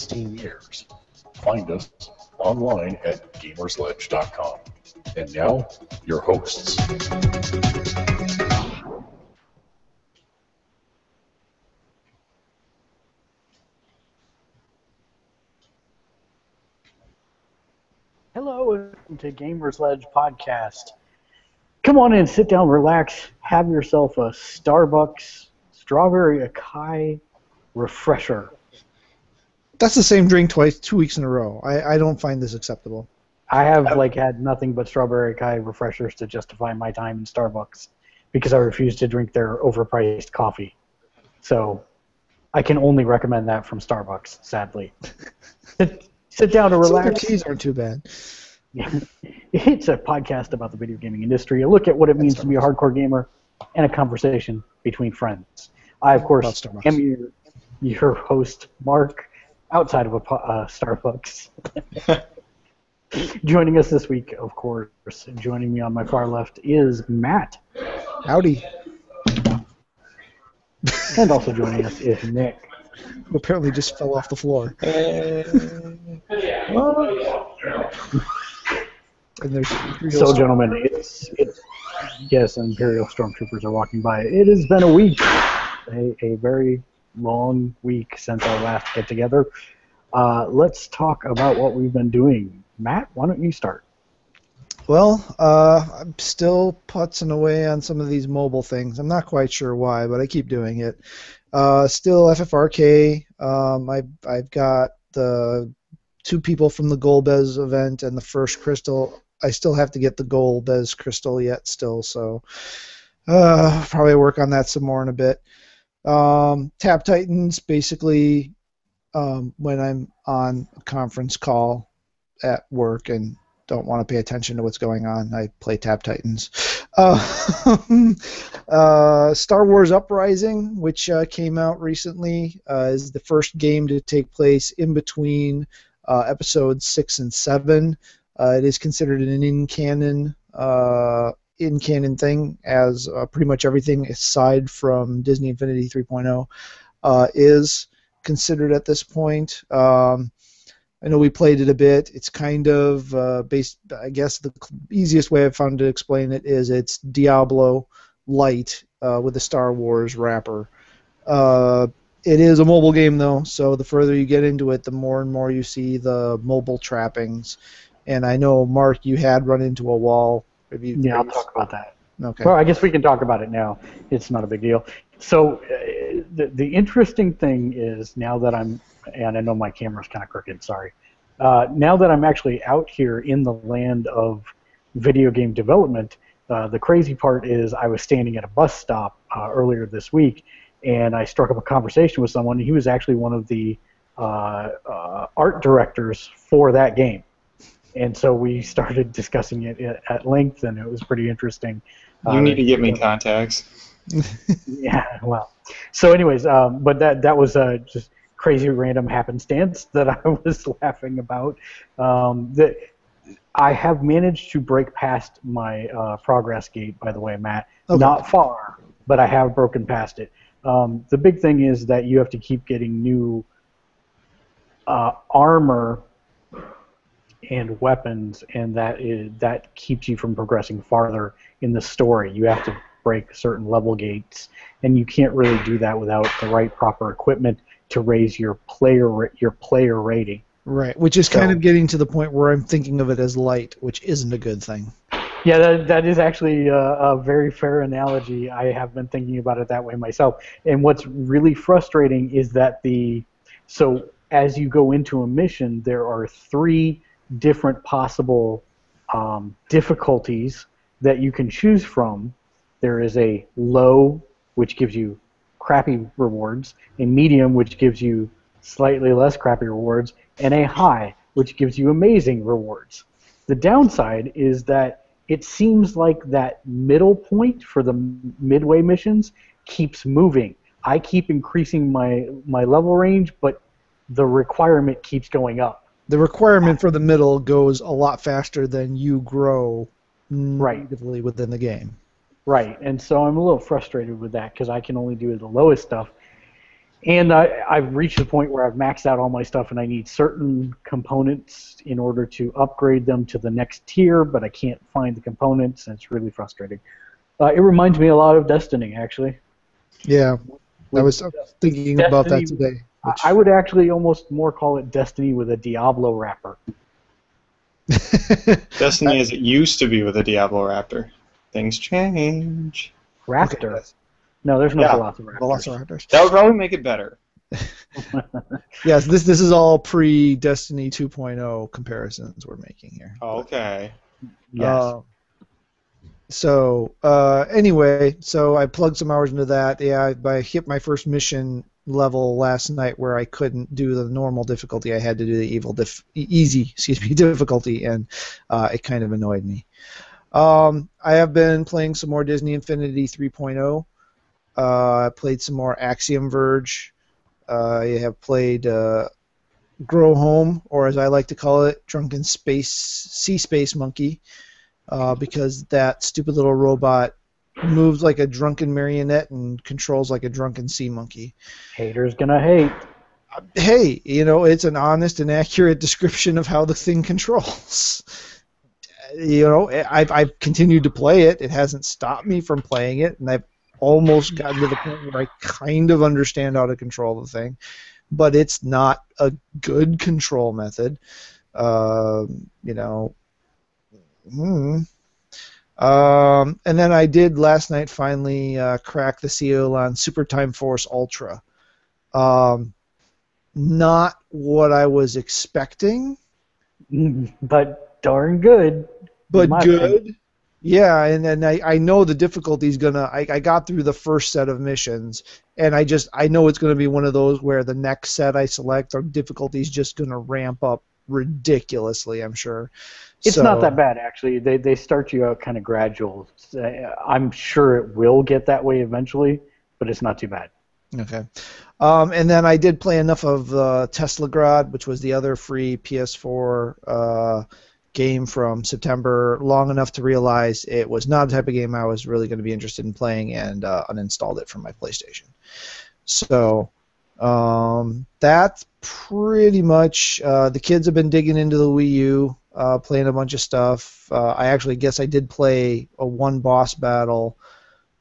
16 years. Find us online at gamersledge.com. And now, your hosts. Hello, welcome to Gamersledge Podcast. Come on in, sit down, relax, have yourself a Starbucks strawberry acai refresher. That's the same drink twice, two weeks in a row. I, I don't find this acceptable. I have like had nothing but strawberry acai refreshers to justify my time in Starbucks because I refuse to drink their overpriced coffee. So I can only recommend that from Starbucks, sadly. sit, down and Some of their relax. teas aren't too bad. it's a podcast about the video gaming industry, a look at what it means to be a hardcore gamer, and a conversation between friends. I, of course, am your, your host, Mark, outside of a uh, Starbucks. joining us this week, of course, joining me on my far left is Matt, Howdy. and also joining us is Nick. Who apparently just fell off the floor. And there's So, gentlemen, it's it, yes, Imperial stormtroopers are walking by. It has been a week, a, a very long week since our last get together. Uh, let's talk about what we've been doing. Matt, why don't you start? Well, uh, I'm still putzing away on some of these mobile things. I'm not quite sure why, but I keep doing it. Uh, still FFRK. Um, I, I've got the two people from the Golbez event and the first crystal. I still have to get the Golbez crystal yet, still. So uh, probably work on that some more in a bit. Um, Tap Titans, basically, um, when I'm on a conference call at work and don't want to pay attention to what's going on. I play Tap Titans. Uh, uh, Star Wars Uprising, which uh, came out recently, uh, is the first game to take place in between uh, episodes six and seven. Uh, it is considered an in-canon uh, in-canon thing, as uh, pretty much everything aside from Disney Infinity 3.0 uh, is considered at this point. Um, I know we played it a bit. It's kind of uh, based. I guess the easiest way I've found to explain it is it's Diablo light uh, with a Star Wars wrapper. Uh, it is a mobile game though, so the further you get into it, the more and more you see the mobile trappings. And I know Mark, you had run into a wall. Have you, Yeah, I'll talk about that. Okay. Well, I guess we can talk about it now. It's not a big deal. So, uh, the, the interesting thing is now that I'm, and I know my camera's kind of crooked, sorry. Uh, now that I'm actually out here in the land of video game development, uh, the crazy part is I was standing at a bus stop uh, earlier this week, and I struck up a conversation with someone. He was actually one of the uh, uh, art directors for that game. And so we started discussing it at at length, and it was pretty interesting. You Uh, need to give me contacts. yeah, well. So, anyways, um, but that that was uh, just crazy random happenstance that I was laughing about. Um, that I have managed to break past my uh, progress gate, by the way, Matt. Okay. Not far, but I have broken past it. Um, the big thing is that you have to keep getting new uh, armor and weapons, and that is that keeps you from progressing farther in the story. You have to break certain level gates, and you can't really do that without the right proper equipment to raise your player your player rating. Right, which is kind of getting to the point where I'm thinking of it as light, which isn't a good thing. Yeah, that, that is actually a, a very fair analogy. I have been thinking about it that way myself. And what's really frustrating is that the so as you go into a mission, there are three different possible um, difficulties that you can choose from. There is a low, which gives you crappy rewards, a medium, which gives you slightly less crappy rewards, and a high, which gives you amazing rewards. The downside is that it seems like that middle point for the midway missions keeps moving. I keep increasing my my level range, but the requirement keeps going up. The requirement for the middle goes a lot faster than you grow Right. natively within the game. Right, and so I'm a little frustrated with that because I can only do the lowest stuff. and I, I've reached the point where I've maxed out all my stuff, and I need certain components in order to upgrade them to the next tier, but I can't find the components, and it's really frustrating. Uh, it reminds me a lot of Destiny, actually. Yeah, I was thinking about that today. I- which- I would actually almost more call it Destiny with a Diablo wrapper. Destiny as it used to be with a Diablo Raptor. Things change. Raptor. Okay, No, there's no Yeah, Velociraptor. Velociraptors. That would probably make it better. Yes, this this is all pre Destiny 2.0 comparisons we're making here. Okay. Yes. Uh, so uh, anyway, so I plugged some hours into that. Yeah, I, I hit my first mission level last night where I couldn't do the normal difficulty. I had to do the evil dif- easy, excuse me, difficulty, and uh, it kind of annoyed me. Um, I have been playing some more Disney Infinity 3.0. Uh, I played some more Axiom Verge. Uh, I have played uh, Grow Home, or as I like to call it, Drunken Space Sea Space Monkey uh, because that stupid little robot moves like a drunken marionette and controls like a drunken sea monkey. Haters gonna hate. Hey, you know, it's an honest and accurate description of how the thing controls. You know, I've, I've continued to play it. It hasn't stopped me from playing it, and I've almost gotten to the point where I kind of understand how to control the thing. But it's not a good control method. Um, you know, Hmm. Um, and then I did last night finally uh, crack the seal on Super Time Force Ultra. Um, not what I was expecting, But darn good. but good. Yeah, and then I, I know the difficulty's gonna. I, I got through the first set of missions, and I just I know it's gonna be one of those where the next set I select, the difficulty's just gonna ramp up ridiculously. I'm sure. It's So- not that bad actually. They they start you out kind of gradual. Uh, I'm sure it will get that way eventually, but it's not too bad. Okay. Um, and then I did play enough of uh, Teslagrad, which was the other free PS4 uh, game from September, long enough to realize it was not the type of game I was really going to be interested in playing, and uh, uninstalled it from my PlayStation. So um, that's pretty much. Uh, the kids have been digging into the Wii U, uh, playing a bunch of stuff. Uh, I actually guess I did play a one boss battle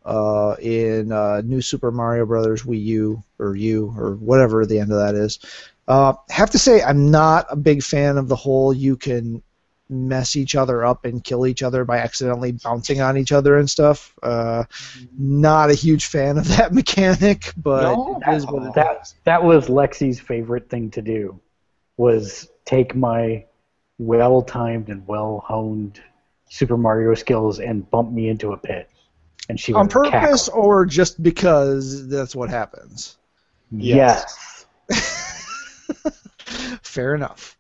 uh, in uh, New Super Mario Brothers Wii U or U or whatever the end of that is. Uh, have to say I'm not a big fan of the whole you can mess each other up and kill each other by accidentally bouncing on each other and stuff. Uh, not a huge fan of that mechanic, but No? it is what it That is. that was Lexi's favorite thing to do, was take my well-timed and well-honed Super Mario skills and bump me into a pit, and she On purpose cackle. or just because that's what happens. Yes. Fair enough.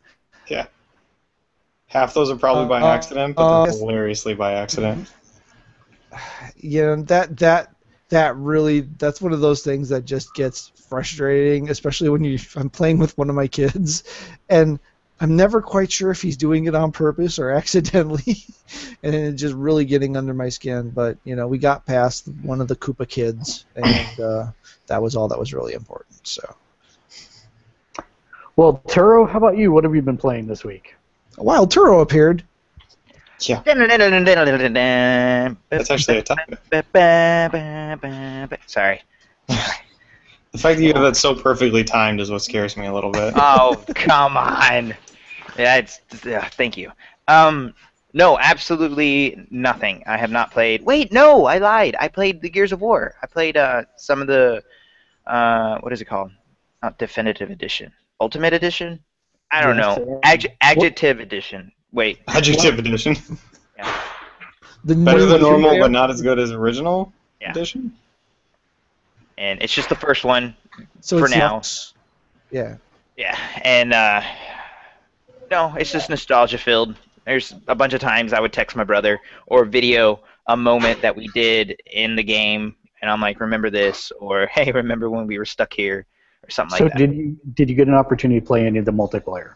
Half those are probably by Uh, accident, but uh, they're hilariously by accident. you know that that that really that's one of those things that just gets frustrating especially when you I'm playing with one of my kids and I'm never quite sure if he's doing it on purpose or accidentally and it's just really getting under my skin but you know we got past one of the Koopa kids and uh, that was all that was really important so Well, Turo, how about you? What have you been playing this week? Wild Turo appeared Yeah, That's that's actually a topic. Sorry. The fact that you have that so perfectly timed is what scares me a little bit. Oh, come on. Yeah, it's uh, thank you. Um, no, absolutely nothing. I have not played. Wait, no, I lied. I played the Gears of War. I played uh some of the uh what is it called? Not definitive edition. Ultimate edition? I don't Yes, know. Adj- adjective edition. Wait. Adjective edition. the Better than normal, but not as good as original Yeah. edition. And it's just the first one. so for now. Lux. yeah Yeah, and uh, no, it's just nostalgia filled. There's a bunch of times I would text my brother or video a moment that we did in the game, and I'm like, "Remember this?" or "Hey, remember when we were stuck here?" Or something so like that. did you did you get an opportunity to play any of the multiplayer?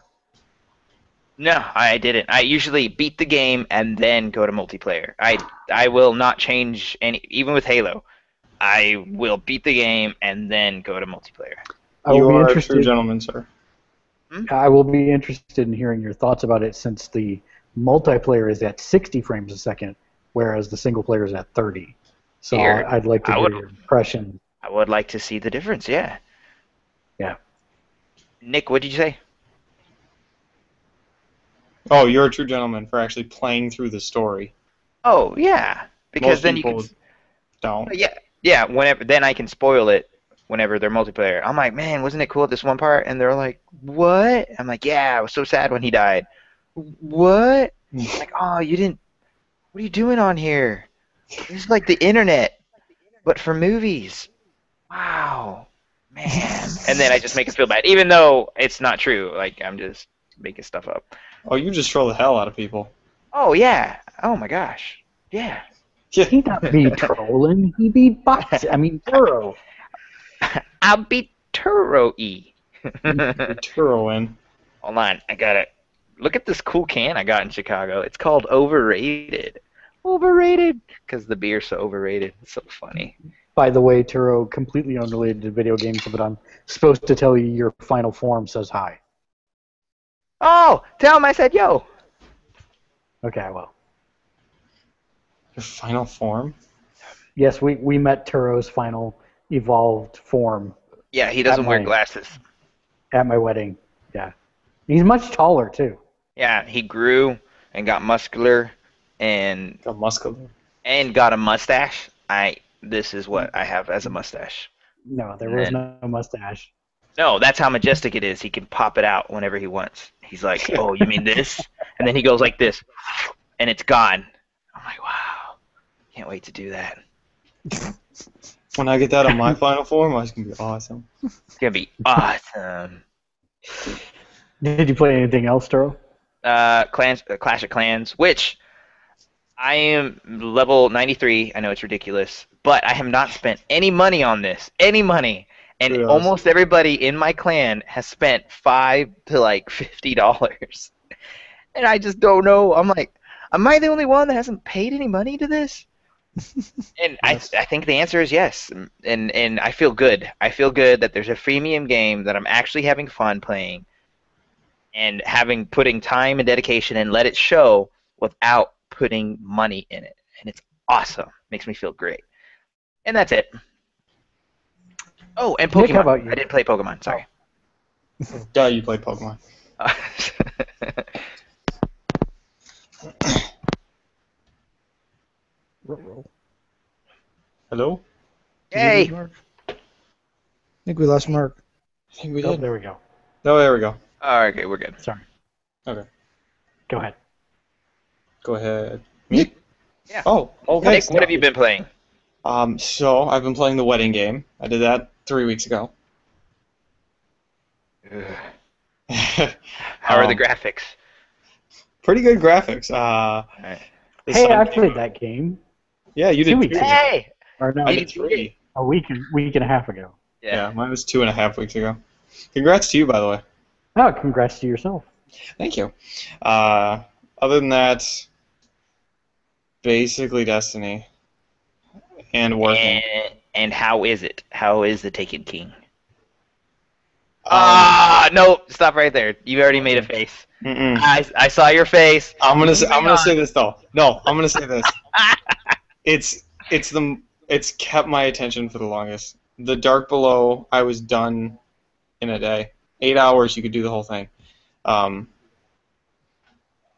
No, I didn't. I usually beat the game and then go to multiplayer. I I will not change any, even with Halo. I will beat the game and then go to multiplayer. I will you be are a true interested. gentleman, sir. Hmm? I will be interested in hearing your thoughts about it since the multiplayer is at 60 frames a second, whereas the single player is at 30. So Here, I'd like to I hear would- your impression. I would like to see the difference. Yeah. Yeah. Nick, what did you say? Oh, you're a true gentleman for actually playing through the story. Oh yeah, because Most then you can. don't. Yeah, yeah. Whenever then I can spoil it whenever they're multiplayer. I'm like, man, wasn't it cool at this one part? And they're like, what? I'm like, yeah, I was so sad when he died. What? like, oh, you didn't. What are you doing on here? This is like the internet, but for movies. Wow, man. And then I just make it feel bad, even though it's not true. Like I'm just making stuff up. Oh, you just troll the hell out of people. Oh yeah. Oh my gosh. Yeah. Yeah. He not be trolling, he be box. I mean, thorough. I'll be Turo-y. Turo in. Hold on, I got it. Look at this cool can I got in Chicago. It's called Overrated. Overrated, because the beer's so overrated. It's so funny. By the way, Turo, completely unrelated to video games, but I'm supposed to tell you your final form says hi. Oh, tell him I said yo. Okay, I will. Your final form? Yes, we, we met Turo's final evolved form Yeah, he doesn't wear my- glasses. at my wedding. Yeah. He's much taller, too. Yeah, he grew and got muscular and Got muscular. and got a mustache. I this is what I have as a mustache. No, there was Man. no mustache. No, that's how majestic it is. He can pop it out whenever he wants. He's like, "Oh, you mean this?" And then he goes like this, and it's gone. I'm like, "Wow, can't wait to do that." When I get that on my final form, it's gonna be awesome. It's gonna be awesome. Did you play anything else, Turo? Uh, Clans, uh, Clash of Clans, which I am level 93. I know it's ridiculous, but I have not spent any money on this. Any money. And Yes. almost everybody in my clan has spent five to like fifty dollars, and I just don't know. I'm like, am I the only one that hasn't paid any money to this? and Yes. I, I think the answer is yes. And and I feel good. I feel good that there's a freemium game that I'm actually having fun playing, and having putting time and dedication and let it show without putting money in it. And it's awesome. Makes me feel great. And that's it. Oh, and Pokemon. Nick, how about you? I didn't play Pokemon. Sorry. Oh. Duh, you play Pokemon. Hello? Yay! I think we lost Mark. I think we Oh, did. there we go. Oh, there we go. Oh, okay, we're good. Sorry. Okay. Go ahead. Go ahead. Me? Yeah. Oh, oh, Nick, what have you been playing? Um, so I've been playing the wedding game. I did that three weeks ago. How are the Um, graphics? Pretty good graphics. Uh, Alright. the Hey, I played out- that game. Yeah, you two did. weeks too. ago. Hey! Or no, I did three. a week, week and a half ago. Yeah, mine was two and a half weeks ago. Congrats to you, by the way. Oh, congrats to yourself. Thank you. Uh, other than that, basically Destiny and working. And, and how is it? How is the Taken King? Um, Ah, no! Stop right there. You already made a face. mm-mm. I, I saw your face. I'm gonna say, I'm gonna say this though. No, I'm gonna say this. it's it's the it's kept my attention for the longest. The Dark Below, I was done in a day. Eight hours, you could do the whole thing. Um,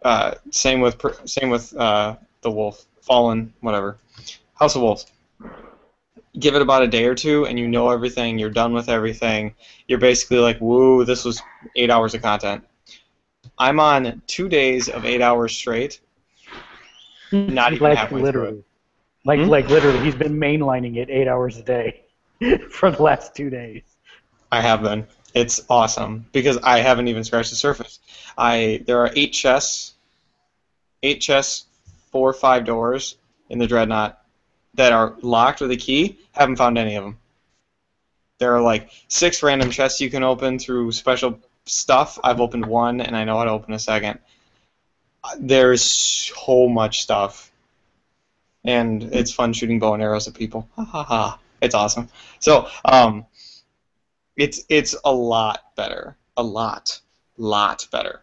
uh, same with same with uh, the Wolf, Fallen, whatever, House of Wolves. Give it about a day or two, and you know everything. You're done with everything. You're basically like, "Woo, this was eight hours of content." I'm on two days of eight hours straight. Not even like halfway through literally. Like Hmm? like literally, he's been mainlining it eight hours a day for the last two days. I have been. It's awesome because I haven't even scratched the surface. I there are eight chests, eight chests, four or five doors in the dreadnought that are locked with a key. Haven't found any of them. There are like six random chests you can open through special stuff. I've opened one and I know how to open a second. There's so much stuff, and it's fun shooting bow and arrows at people. Ha ha ha. It's awesome. So, um, it's it's a lot better, a lot, lot better.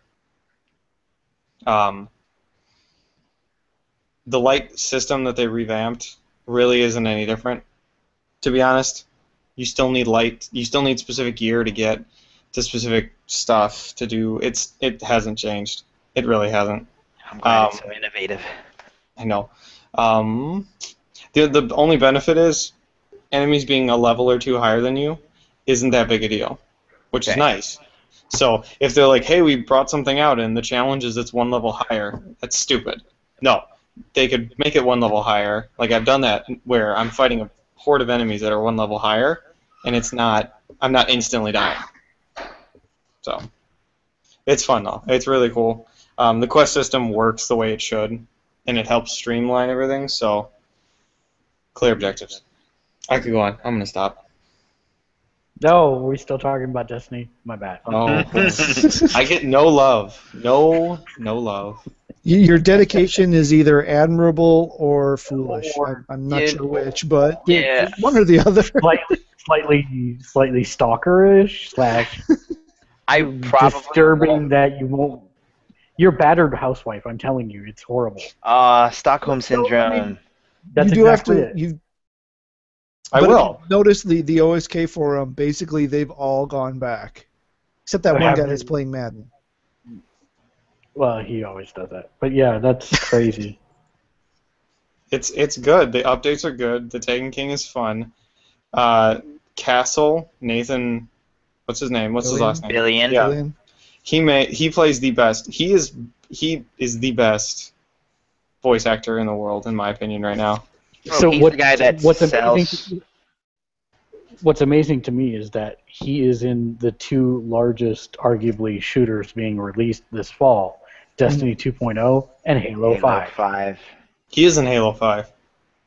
Um, the light system that they revamped really isn't any different, to be honest. You still need light. You still need specific gear to get to specific stuff to do. It's it hasn't changed. It really hasn't. I'm glad it's Um, so innovative. I know. Um, the the only benefit is enemies being a level or two higher than you isn't that big a deal, which is nice. So if they're like, "Hey, we brought something out, and the challenge is it's one level higher," that's stupid. No, they could make it one level higher. Like I've done that where I'm fighting a horde of enemies that are one level higher, and it's not. I'm not instantly dying. So it's fun though. It's really cool. Um, the quest system works the way it should, and it helps streamline everything. So clear objectives. I could go on. I'm gonna stop. No, we're still talking about Destiny. My bad. Oh, I get no love. No, no love. Y- Your dedication is either admirable or foolish. Or- I'm, I'm not Yeah. sure which, but Yeah. one or the other. Slightly, slightly, slightly stalkerish slash I probably disturbing that you won't. You're a battered housewife. I'm telling you, it's horrible. Uh, Stockholm I syndrome. mean- That's you do exactly have to. it. You I but will. Notice the the OSK forum. Basically, they've all gone back, except that I one guy haven't- that's playing Madden. Well, he always does that. But yeah, that's crazy. It's it's good. The updates are good. The Taken King is fun. Uh, Castle Nathan, what's his name? What's his last name? Fillion. Yeah. Fillion. He may he plays the best. He is he is the best voice actor in the world, in my opinion, right now. Oh, he's the guy that what's sells- amazing? What's amazing to me is that he is in the two largest, arguably, shooters being released this fall: Destiny 2.0 and Halo, Halo 5. 5. He is in Halo Five.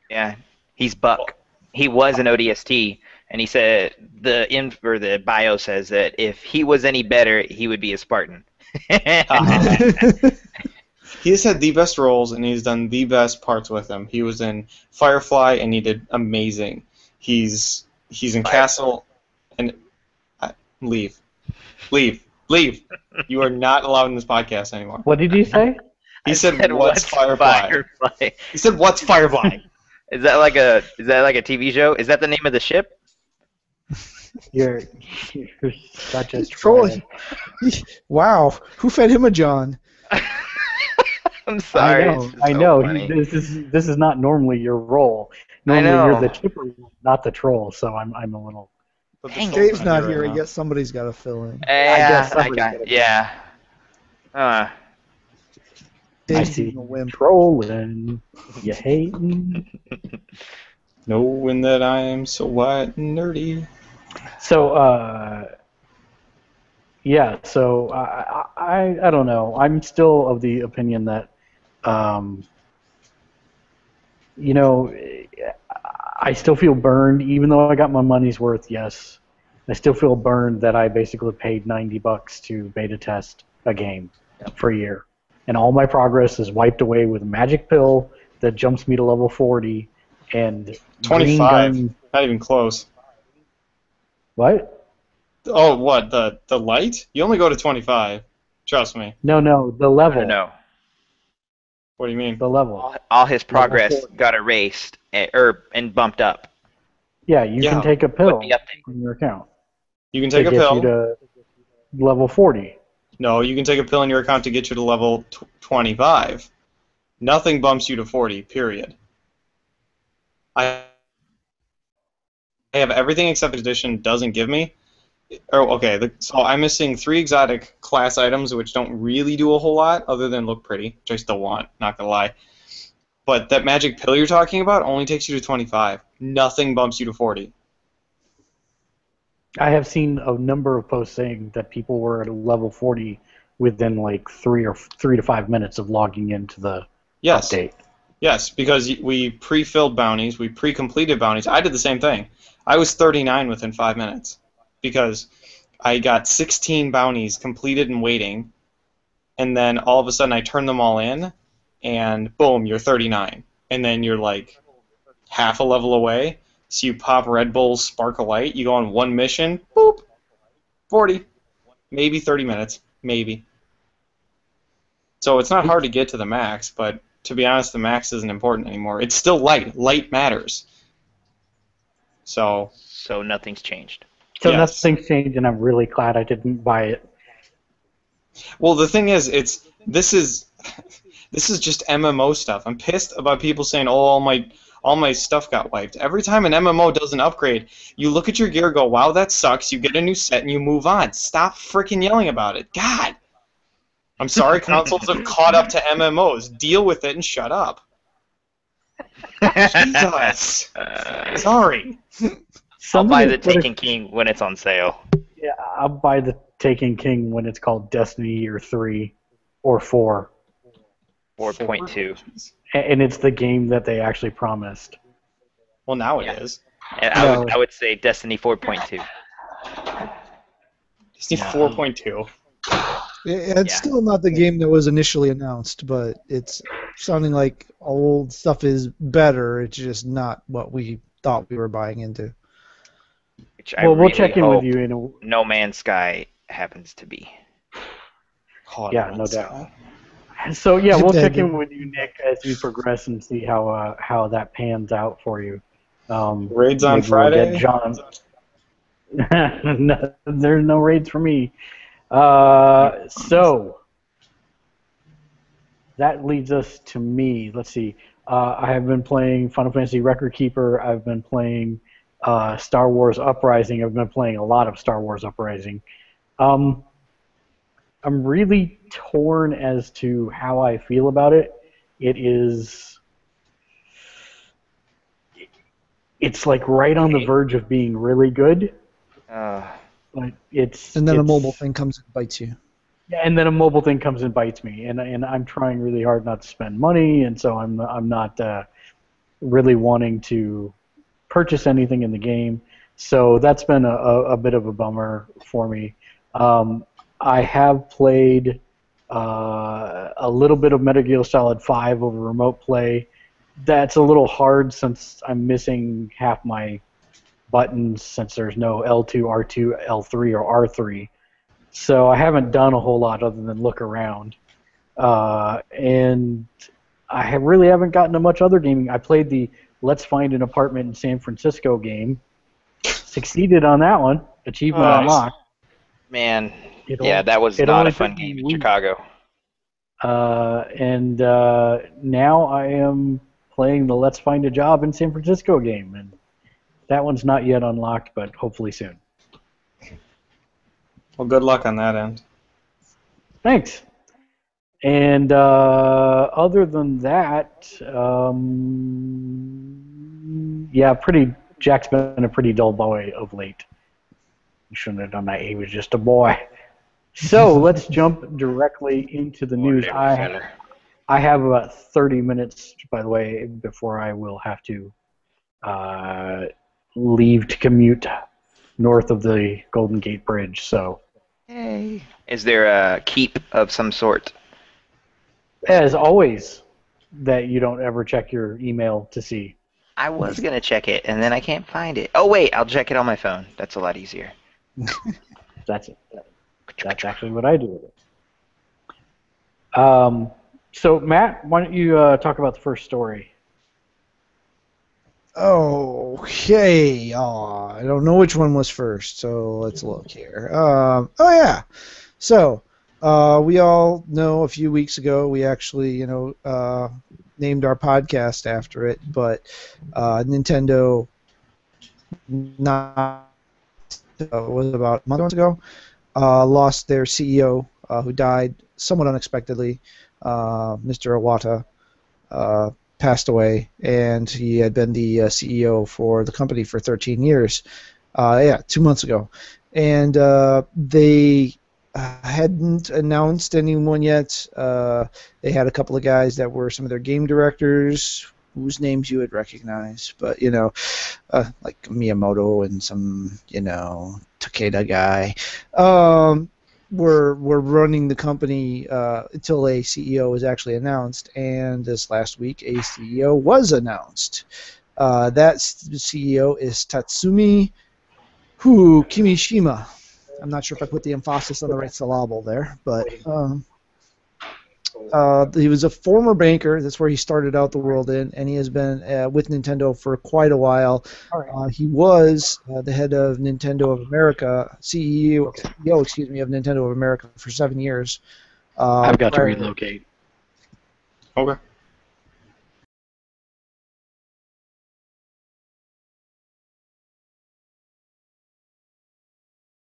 Yeah, he's Buck. He was an ODST, and he said the in or the bio says that if he was any better, he would be a Spartan. He has had the best roles and he's done the best parts with them. He was in Firefly and he did amazing. He's he's in Firefly. Castle and uh, leave, leave, leave. You are not allowed in this podcast anymore. What did you say? He I said, "What's Firefly?" Firefly? He said, "What's Firefly?" Is that like a is that like a TV show? Is that the name of the ship? You're, you're such a Troll. troll. wow, who fed him a John? I'm sorry. I know. I so know. He, this is this is not normally your role. I Normally know. you're the chipper, not the troll. So I'm I'm a little. Dave's not here. now. I guess somebody's got to fill in. Yeah, guess I somebody's got, gotta yeah. Uh, Dave's see. being a wimp. Trolling. You hating. Knowing that I am so white and nerdy. So, uh, yeah. So I, I, I don't know. I'm still of the opinion that, um, you know, I still feel burned, even though I got my money's worth. Yes, I still feel burned that I basically paid 90 bucks to beta test a game for a year, and all my progress is wiped away with a magic pill that jumps me to level 40 and green 25. gun- Not even close. What? Oh, what the the light? You only go to 25. Trust me. No, no, the I level. don't know. What do you mean? The level. All, all his progress Level got erased eh, or and bumped up. Yeah, you Yeah. can take a pill With the update. from your account You can to take a get pill. you to level 40. No, you can take a pill in your account to get you to level tw 25. Nothing bumps you to 40, period. I I have everything except edition doesn't give me. Oh, okay. So I'm missing three exotic class items, which don't really do a whole lot other than look pretty, which I still want. Not gonna lie. But that magic pill you're talking about only takes you to 25. Nothing bumps you to 40. I have seen a number of posts saying that people were at level 40 within like three or three to five minutes of logging into the Yes. update. Yes, because we pre-filled bounties, we pre-completed bounties. I did the same thing. I was 39 within five minutes because I got 16 bounties completed and waiting, and then all of a sudden I turn them all in, and boom, you're 39, and then you're like half a level away. So you pop Red Bull's Spark of Light, you go on one mission, boop, 40, maybe 30 minutes, maybe. So it's not hard to get to the max, but to be honest, the max isn't important anymore. It's still light. Light matters. So So nothing's changed. So Yes. nothing's changed, and I'm really glad I didn't buy it. Well, the thing is, it's this is this is just MMO stuff. I'm pissed about people saying, "Oh, all my all my stuff got wiped." Every time an MMO does an upgrade, you look at your gear, go, "Wow, that sucks." You get a new set and you move on. Stop freaking yelling about it. God. I'm sorry, consoles have caught up to MMOs. Deal with it and shut up. Jesus. Sorry. I'll Somebody buy the put a- Taken King when it's on sale. Yeah, I'll buy the Taken King when it's called Destiny or three or four, 4.2. A- and it's the game that they actually promised. Well, now it Yeah. is. And I would I would say Destiny 4.2. Disney Yeah. 4.2. It's Yeah. still not the game that was initially announced, but it's sounding like old stuff is better. It's just not what we thought we were buying into. Which I well, we'll really check in hope with you in a, No Man's Sky happens to be. God, Yeah, man, no doubt. So yeah, we'll check in with you, Nick, as we progress and see how uh, how that pans out for you. Um, Raids on maybe we'll Friday. John. no, there's no raids for me. Uh, so that leads us to me. Let's see. Uh, I have been playing Final Fantasy Record Keeper. I've been playing uh, Star Wars Uprising. I've been playing a lot of Star Wars Uprising. Um, I'm really torn as to how I feel about it. It is. It's like right on the verge of being really good, Uh, but it's. And then a mobile thing comes and bites you. Yeah, and then a mobile thing comes and bites me, and and I'm trying really hard not to spend money, and so I'm I'm not uh, really wanting to purchase anything in the game. So that's been a, a, bit of a bummer for me. Um, I have played uh, a little bit of Metal Gear Solid 5 over remote play. That's a little hard since I'm missing half my buttons since there's no L2, R2, L3, or R3. So I haven't done a whole lot other than look around. Uh, and I have really haven't gotten to much other gaming. I played the Let's Find an Apartment in San Francisco game. Succeeded on that one. Achievement Nice. unlocked. man, It yeah, only- that was it not only a fun game in week. Chicago. Uh, and uh, now I am playing the Let's Find a Job in San Francisco game, and that one's not yet unlocked, but hopefully soon. Well, good luck on that end. Thanks. And uh, other than that, um, yeah, pretty. Jack's been a pretty dull boy of late. You shouldn't have done that. He was just a boy. So let's jump directly into the news. I. I have about 30 minutes, by the way, before I will have to uh, leave to commute north of the Golden Gate Bridge. So, Yay. Is there a keep of some sort? As always, that you don't ever check your email to see. I was gonna check it and then I can't find it. Oh wait, I'll check it on my phone. That's a lot easier. That's it. That's actually what I do with it. Um, so, Matt, why don't you uh, talk about the first story? Okay. Oh, I don't know which one was first, so let's look here. Um, oh yeah. So uh, we all know a few weeks ago we actually, you know, uh, named our podcast after it, but uh, Nintendo not uh, was about a month ago uh, lost their CEO uh, who died somewhat unexpectedly. Mr. Iwata passed away, and he had been the CEO for the company for 13 years. Yeah, two months ago, and they hadn't announced anyone yet. Uh, they had a couple of guys that were some of their game directors, whose names you would recognize, but you know, uh, like Miyamoto and some you know Takeda guy. Um, were were running the company uh, until a CEO was actually announced, and this last week a CEO was announced, Uh, that CEO is Tatsumi Hu Kimishima. I'm not sure if I put the emphasis on the right syllable there, but um, uh, he was a former banker. That's where he started out the world in, and he has been uh, with Nintendo for quite a while. Uh, he was uh, the head of Nintendo of America, CEO, CEO, excuse me, of Nintendo of America for seven years. Uh, I've got to relocate. Okay.